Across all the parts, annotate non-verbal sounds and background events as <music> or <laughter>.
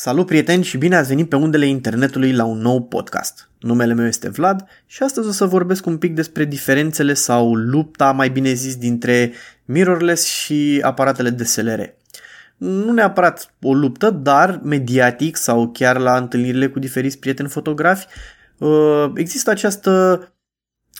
Salut prieteni și bine ați venit pe undele internetului la un nou podcast. Numele meu este Vlad și astăzi o să vorbesc un pic despre diferențele sau lupta, mai bine zis, dintre mirrorless și aparatele DSLR. Nu neapărat o luptă, dar mediatic sau chiar la întâlnirile cu diferiți prieteni fotografi uh, există această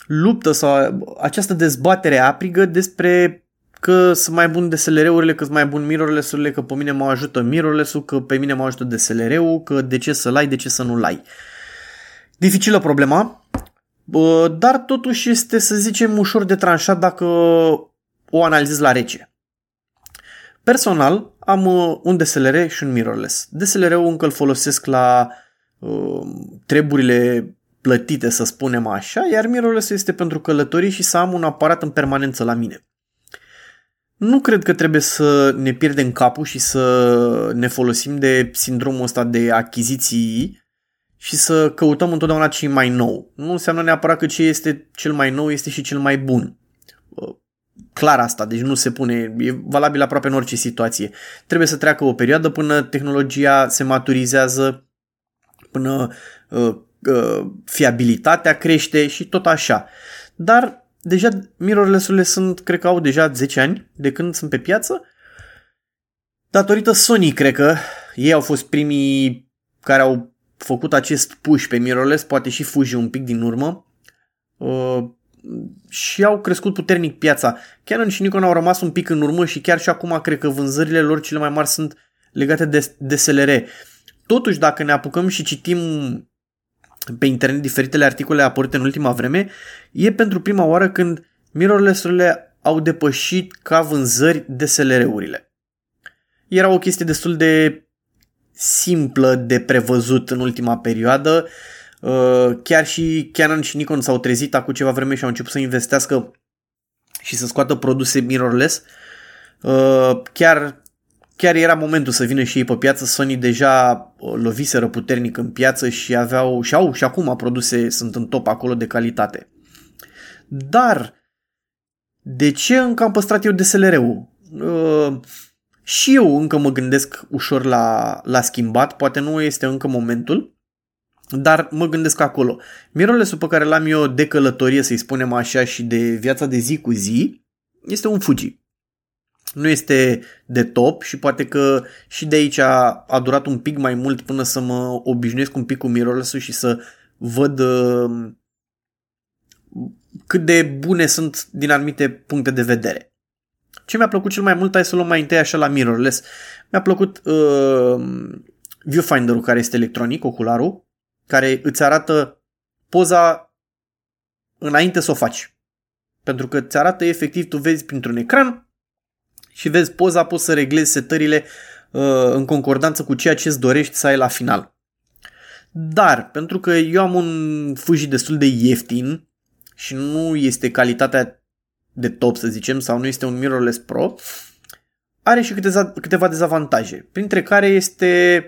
luptă sau această dezbatere aprigă despre că sunt mai bun DSLR-urile, că sunt mai bun mirrorless-urile, că pe mine mă ajută mirrorless-ul, că pe mine mă ajută DSLR-ul, că de ce să-l ai, de ce să nu-l ai. Dificilă problema, dar totuși este, să zicem, ușor de tranșat dacă o analizez la rece. Personal, am uh, un DSLR și un mirrorless. DSLR-ul încă îl folosesc la uh, treburile plătite, să spunem așa, iar mirrorless este pentru călătorii și să am un aparat în permanență la mine. Nu cred că trebuie să ne pierdem capul și să ne folosim de sindromul ăsta de achiziții și să căutăm întotdeauna ce mai nou. Nu înseamnă neapărat că ce este cel mai nou este și cel mai bun. Clar asta, deci nu se pune, e valabil aproape în orice situație. Trebuie să treacă o perioadă până tehnologia se maturizează, până uh, uh, fiabilitatea crește și tot așa. Dar deja mirrorless-urile sunt, cred că au deja 10 ani de când sunt pe piață. Datorită Sony, cred că ei au fost primii care au făcut acest push pe mirrorless, poate și Fuji un pic din urmă. Uh, și au crescut puternic piața. Canon și Nikon au rămas un pic în urmă și chiar și acum cred că vânzările lor cele mai mari sunt legate de DSLR. Totuși, dacă ne apucăm și citim pe internet diferitele articole apărute în ultima vreme, e pentru prima oară când mirrorless-urile au depășit ca vânzări DSLR-urile. Era o chestie destul de simplă de prevăzut în ultima perioadă. Uh, chiar și Canon și Nikon s-au trezit acum ceva vreme și au început să investească și să scoată produse mirrorless. Uh, chiar chiar era momentul să vină și ei pe piață. Sony deja uh, loviseră puternic în piață și aveau și au și acum produse sunt în top acolo de calitate. Dar de ce încă am păstrat eu DSLR-ul? Uh, și eu încă mă gândesc ușor la, la schimbat, poate nu este încă momentul, dar mă gândesc acolo. Mirrorless-ul pe care l-am eu de călătorie, să-i spunem așa, și de viața de zi cu zi, este un Fuji nu este de top și poate că și de aici a, a durat un pic mai mult până să mă obișnuiesc un pic cu mirrorless și să văd uh, cât de bune sunt din anumite puncte de vedere. Ce mi-a plăcut cel mai mult, hai să luăm mai întâi așa la mirrorless. Mi-a plăcut uh, viewfinder-ul care este electronic, ocularul, care îți arată poza înainte să o faci. Pentru că îți arată efectiv, tu vezi printr-un ecran și vezi poza, poți să reglezi setările uh, în concordanță cu ceea ce îți dorești să ai la final. Dar, pentru că eu am un Fuji destul de ieftin și nu este calitatea de top, să zicem, sau nu este un mirrorless pro, are și câteva, câteva dezavantaje, printre care este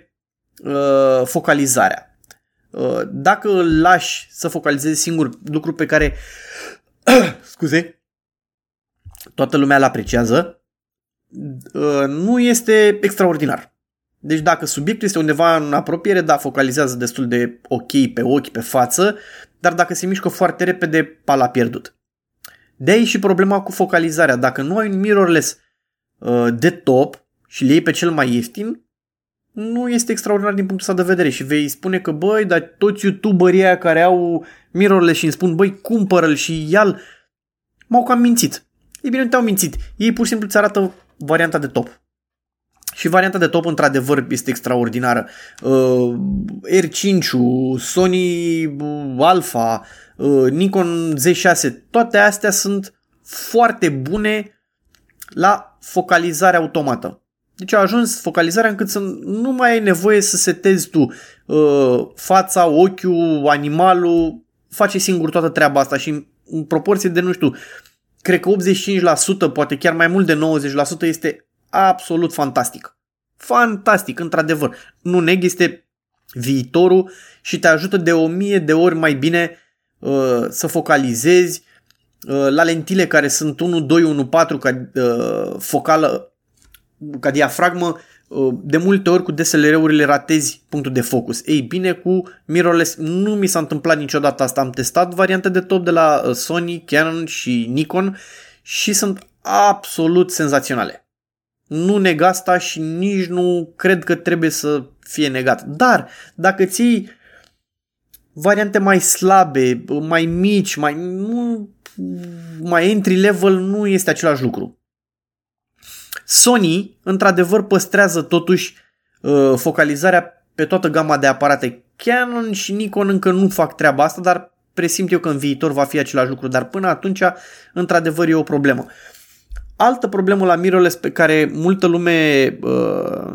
uh, focalizarea. Uh, dacă îl lași să focalizezi singur lucru pe care <coughs> scuze, toată lumea îl apreciază, Uh, nu este extraordinar. Deci dacă subiectul este undeva în apropiere, da, focalizează destul de ok pe ochi, pe față, dar dacă se mișcă foarte repede, pala pierdut. De aici și problema cu focalizarea. Dacă nu ai un mirrorless uh, de top și le iei pe cel mai ieftin, nu este extraordinar din punctul ăsta de vedere și vei spune că, băi, dar toți youtuberii aia care au mirrorless și îmi spun, băi, cumpără-l și ia-l, m-au cam mințit. Ei bine, nu te-au mințit. Ei pur și simplu îți arată varianta de top. Și varianta de top, într-adevăr, este extraordinară. Uh, R5, Sony uh, Alpha, uh, Nikon Z6, toate astea sunt foarte bune la focalizare automată. Deci a ajuns focalizarea încât să nu mai ai nevoie să setezi tu uh, fața, ochiul, animalul, face singur toată treaba asta și în proporție de, nu știu, cred că 85%, poate chiar mai mult de 90% este absolut fantastic. Fantastic, într-adevăr. Nu neg, este viitorul și te ajută de o mie de ori mai bine uh, să focalizezi uh, la lentile care sunt 1, 2, 1, 4 ca uh, focală, ca diafragmă, uh, de multe ori cu DSLR-urile ratezi punctul de focus. Ei bine, cu mirrorless nu mi s-a întâmplat niciodată asta. Am testat variante de top de la uh, Sony, Canon și Nikon și sunt absolut senzaționale. Nu neg asta și nici nu cred că trebuie să fie negat. Dar dacă ții variante mai slabe, mai mici, mai, nu, mai entry level, nu este același lucru. Sony, într-adevăr, păstrează totuși uh, focalizarea pe toată gama de aparate. Canon și Nikon încă nu fac treaba asta, dar presimt eu că în viitor va fi același lucru, dar până atunci, într-adevăr, e o problemă. Altă problemă la mirrorless pe care multă lume uh,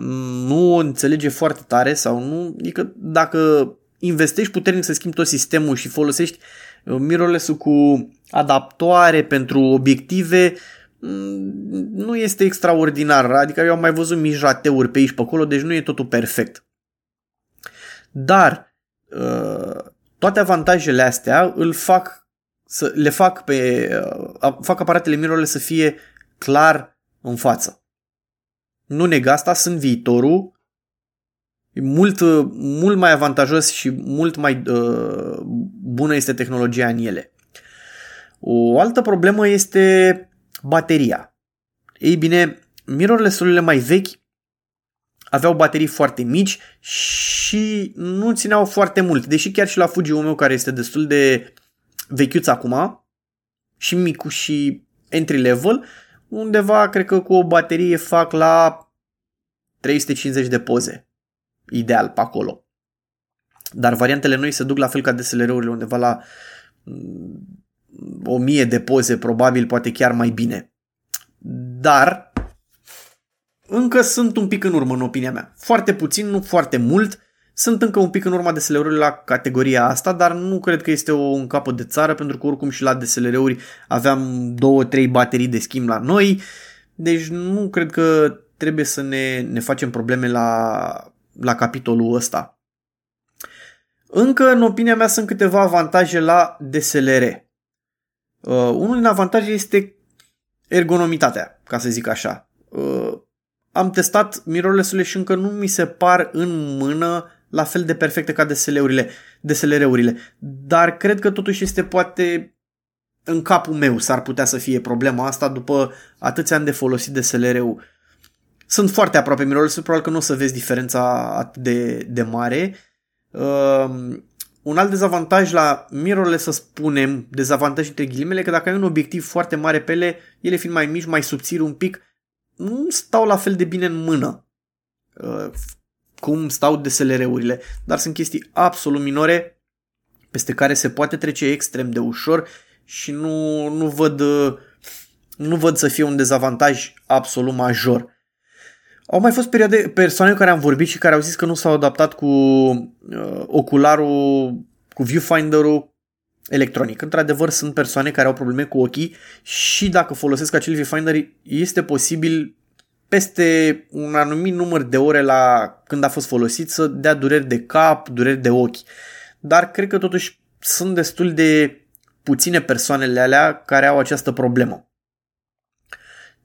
nu o înțelege foarte tare sau nu, e că dacă investești puternic să schimbi tot sistemul și folosești uh, mirrorless-ul cu adaptoare pentru obiective, mm, nu este extraordinar. Adică eu am mai văzut mici rateuri pe aici pe acolo, deci nu e totul perfect. Dar uh, toate avantajele astea îl fac să le fac pe uh, fac aparatele mirrorless să fie clar în față. Nu neg asta, sunt viitorul, e mult, mult mai avantajos și mult mai uh, bună este tehnologia în ele. O altă problemă este bateria. Ei bine, mirrorless-urile mai vechi aveau baterii foarte mici și nu țineau foarte mult. Deși chiar și la Fuji-ul meu, care este destul de vechiuț acum, și micu și entry level, undeva, cred că cu o baterie fac la 350 de poze. Ideal pe acolo. Dar variantele noi se duc la fel ca DSLR-urile undeva la 1000 mm, de poze, probabil, poate chiar mai bine. Dar încă sunt un pic în urmă, în opinia mea. Foarte puțin, nu foarte mult, sunt încă un pic în urma DSLR-ului la categoria asta, dar nu cred că este o, un capăt de țară, pentru că oricum și la DSLR-uri aveam două, trei baterii de schimb la noi, deci nu cred că trebuie să ne, ne facem probleme la, la capitolul ăsta. Încă, în opinia mea, sunt câteva avantaje la DSLR. Uh, unul din avantaje este ergonomitatea, ca să zic așa. Uh, am testat mirrorless-urile și încă nu mi se par în mână la fel de perfecte ca DSL-urile, DSLR-urile. Dar cred că totuși este poate în capul meu s-ar putea să fie problema asta după atâția ani de folosit DSLR-ul. Sunt foarte aproape mirrorless probabil că nu o să vezi diferența atât de, de mare. Uh, un alt dezavantaj la mirrorless, să spunem, dezavantaj între ghilimele, că dacă ai un obiectiv foarte mare pe ele, ele fiind mai mici, mai subțiri un pic, nu stau la fel de bine în mână. Uh, cum stau DSLR-urile, dar sunt chestii absolut minore peste care se poate trece extrem de ușor și nu, nu văd nu văd să fie un dezavantaj absolut major. Au mai fost perioade, persoane cu care am vorbit și care au zis că nu s-au adaptat cu uh, ocularul, cu viewfinder-ul electronic. Într-adevăr, sunt persoane care au probleme cu ochii și dacă folosesc acel viewfinder, este posibil peste un anumit număr de ore la când a fost folosit să dea dureri de cap, dureri de ochi. Dar cred că totuși sunt destul de puține persoanele alea care au această problemă.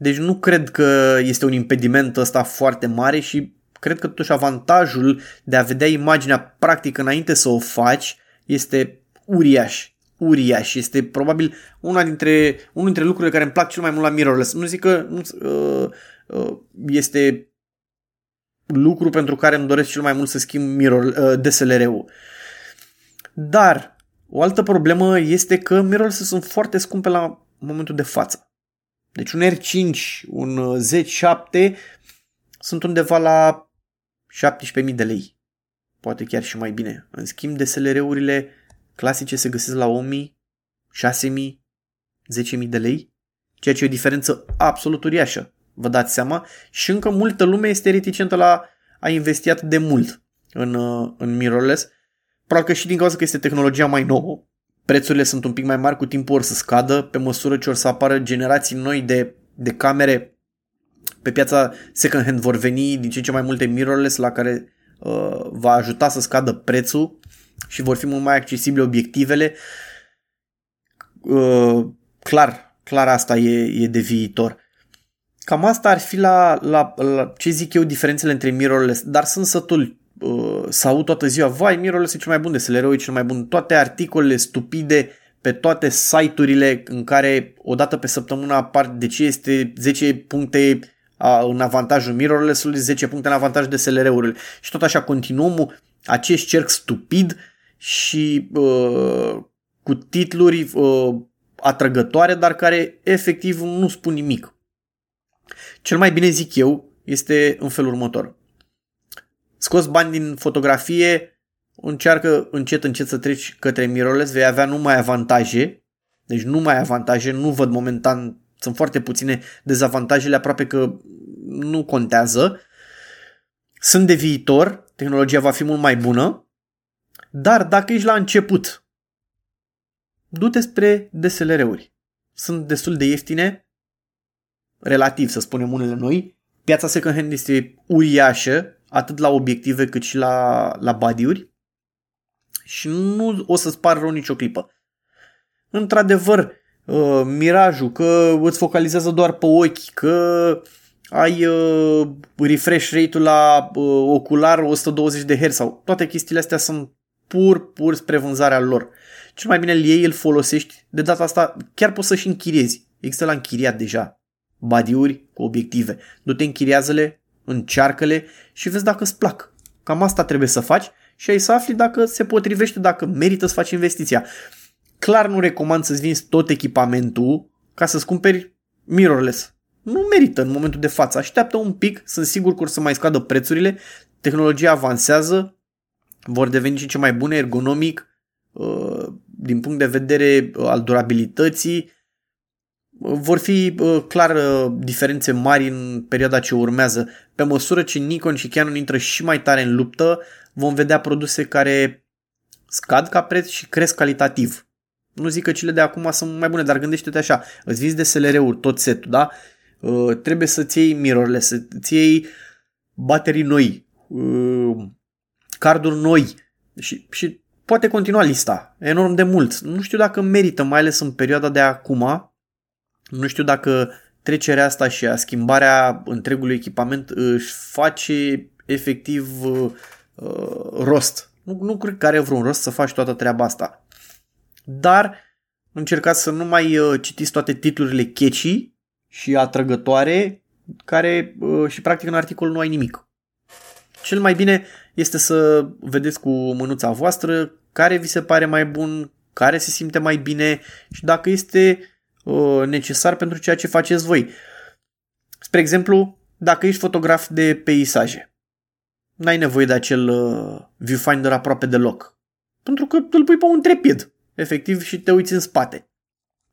Deci nu cred că este un impediment ăsta foarte mare și cred că totuși avantajul de a vedea imaginea practic înainte să o faci este uriaș. Uriaș. Este probabil una dintre, unul dintre lucrurile care îmi plac cel mai mult la mirrorless. Nu zic că nu, uh, Uh, este lucru pentru care îmi doresc cel mai mult să schimb mirror, uh, DSLR-ul. Dar o altă problemă este că mirrorless sunt foarte scumpe la momentul de față. Deci un R5, un Z7 sunt undeva la 17.000 de lei. Poate chiar și mai bine. În schimb, DSLR-urile clasice se găsesc la 1.000, 6.000, 10.000 de lei, ceea ce e o diferență absolut uriașă vă dați seama, și încă multă lume este reticentă la a investi atât de mult în, uh, în mirrorless, probabil că și din cauza că este tehnologia mai nouă, prețurile sunt un pic mai mari, cu timpul or să scadă, pe măsură ce or să apară generații noi de, de camere pe piața second hand vor veni din ce în ce mai multe mirrorless la care uh, va ajuta să scadă prețul și vor fi mult mai accesibile obiectivele. Uh, clar, clar asta e, e de viitor. Cam asta ar fi la, la, la ce zic eu diferențele între mirrorless, dar sunt sătul uh, să aud toată ziua, vai, mirrorless e cel mai bun, DSLR-ul e cel mai bun, toate articolele stupide pe toate site-urile în care o dată pe săptămână apar de ce este 10 puncte în avantajul mirrorless-ului, 10 puncte în avantaj de SLR-urile. Și tot așa continuăm acest cerc stupid și uh, cu titluri uh, atrăgătoare, dar care efectiv nu spun nimic. Cel mai bine zic eu este în felul următor. Scos bani din fotografie, încearcă încet încet să treci către mirrorless, vei avea numai avantaje, deci numai avantaje, nu văd momentan, sunt foarte puține dezavantajele, aproape că nu contează. Sunt de viitor, tehnologia va fi mult mai bună, dar dacă ești la început, du-te spre DSLR-uri. Sunt destul de ieftine, relativ să spunem unele noi. Piața second hand este uriașă, atât la obiective cât și la, la body-uri și nu o să-ți pară rău nicio clipă. Într-adevăr, uh, mirajul, că îți focalizează doar pe ochi, că ai uh, refresh rate-ul la uh, ocular 120 de Hz sau toate chestiile astea sunt pur, pur spre vânzarea lor. Cel mai bine îl iei, îl folosești, de data asta chiar poți să-și închiriezi. Există la închiriat deja badiuri cu obiective. Du-te, închiriază-le, încearcă-le și vezi dacă îți plac. Cam asta trebuie să faci și ai să afli dacă se potrivește, dacă merită să faci investiția. Clar nu recomand să-ți vinzi tot echipamentul ca să-ți cumperi mirrorless. Nu merită în momentul de față. Așteaptă un pic, sunt sigur că o să mai scadă prețurile, tehnologia avansează, vor deveni și ce mai bune ergonomic, uh, din punct de vedere uh, al durabilității, vor fi uh, clar diferențe mari în perioada ce urmează. Pe măsură ce Nikon și Canon intră și mai tare în luptă, vom vedea produse care scad ca preț și cresc calitativ. Nu zic că cele de acum sunt mai bune, dar gândește-te așa, îți vinzi de SLR-uri tot setul, da? Uh, trebuie să-ți iei mirrorless, să-ți iei baterii noi, uh, carduri noi și, și poate continua lista enorm de mult. Nu știu dacă merită, mai ales în perioada de acum, nu știu dacă trecerea asta și a schimbarea întregului echipament își face efectiv uh, rost. Nu, nu cred că are vreun rost să faci toată treaba asta. Dar încercați să nu mai uh, citiți toate titlurile catchy și atrăgătoare care uh, și practic în articol nu ai nimic. Cel mai bine este să vedeți cu mânuța voastră care vi se pare mai bun, care se simte mai bine și dacă este uh, necesar pentru ceea ce faceți voi. Spre exemplu, dacă ești fotograf de peisaje, n-ai nevoie de acel uh, viewfinder aproape deloc. Pentru că îl pui pe un trepid, efectiv, și te uiți în spate.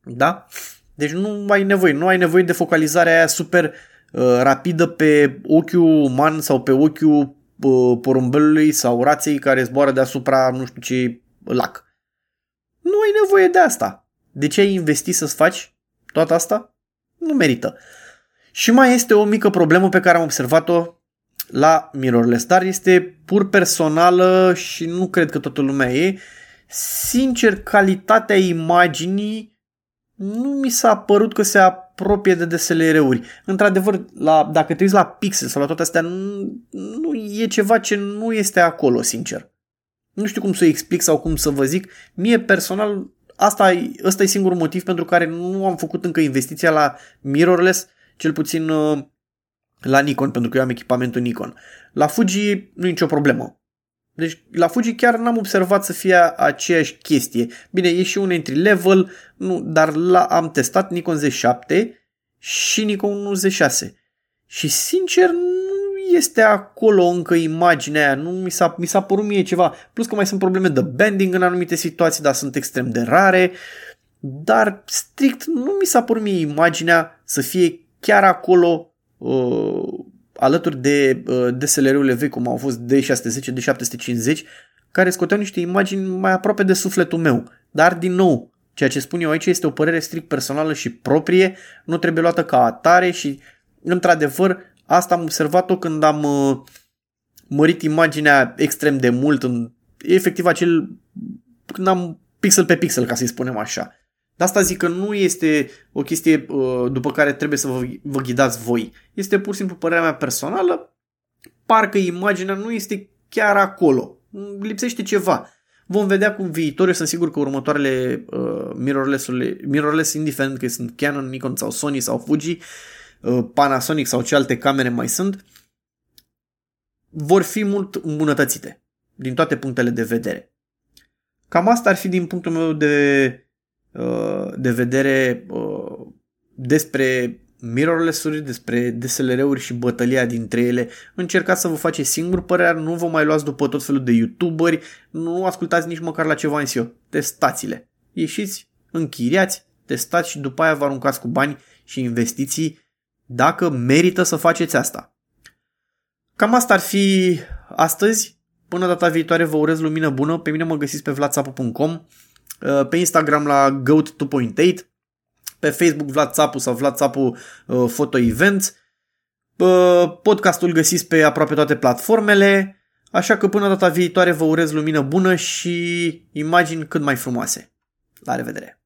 Da? Deci nu ai nevoie, nu ai nevoie de focalizarea aia super uh, rapidă pe ochiul uman sau pe ochiul uh, porumbelului sau raței care zboară deasupra nu știu ce lac. Nu ai nevoie de asta. De ce ai investit să-ți faci toată asta? Nu merită. Și mai este o mică problemă pe care am observat-o la mirrorless, dar este pur personală și nu cred că toată lumea e. Sincer, calitatea imaginii nu mi s-a părut că se apropie de DSLR-uri. Într-adevăr, la, dacă te uiți la pixel sau la toate astea, nu, nu e ceva ce nu este acolo, sincer. Nu știu cum să explic sau cum să vă zic. Mie personal, asta, ăsta e singurul motiv pentru care nu am făcut încă investiția la mirrorless, cel puțin uh, la Nikon, pentru că eu am echipamentul Nikon. La Fuji nu e nicio problemă. Deci la Fuji chiar n-am observat să fie aceeași chestie. Bine, e și un entry level, nu, dar la, am testat Nikon Z7 și Nikon Z6. Și sincer nu este acolo încă imaginea aia, nu mi s-a, mi s-a părut mie ceva. Plus că mai sunt probleme de bending în anumite situații, dar sunt extrem de rare. Dar strict nu mi s-a părut mie imaginea să fie chiar acolo uh, alături de uh, DSLR-urile vechi, cum au fost D610, D750, care scoteau niște imagini mai aproape de sufletul meu. Dar, din nou, ceea ce spun eu aici este o părere strict personală și proprie, nu trebuie luată ca atare și, într-adevăr, asta am observat-o când am uh, mărit imaginea extrem de mult, în efectiv acel, când am pixel pe pixel, ca să-i spunem așa. De asta zic că nu este o chestie uh, după care trebuie să vă, vă ghidați voi. Este pur și simplu părerea mea personală. Parcă imaginea nu este chiar acolo. Lipsește ceva. Vom vedea cum viitorul, sunt sigur că următoarele uh, mirrorless-urile, mirrorless, indiferent că sunt Canon, Nikon sau Sony sau Fuji, uh, Panasonic sau ce alte camere mai sunt, vor fi mult îmbunătățite din toate punctele de vedere. Cam asta ar fi din punctul meu de, uh, de vedere uh, despre mirrorless-uri, despre DSLR-uri și bătălia dintre ele. Încercați să vă faceți singur părere, nu vă mai luați după tot felul de youtuberi, nu ascultați nici măcar la ceva în eu. Testați-le. Ieșiți, închiriați, testați și după aia vă aruncați cu bani și investiții dacă merită să faceți asta. Cam asta ar fi astăzi. Până data viitoare vă urez lumină bună. Pe mine mă găsiți pe vlatsapu.com, pe Instagram la goat 2.8, pe Facebook Vlad Țapu sau Vlad Țapu uh, Photo Events. Podcastul găsiți pe aproape toate platformele, așa că până data viitoare vă urez lumină bună și imagini cât mai frumoase. La revedere!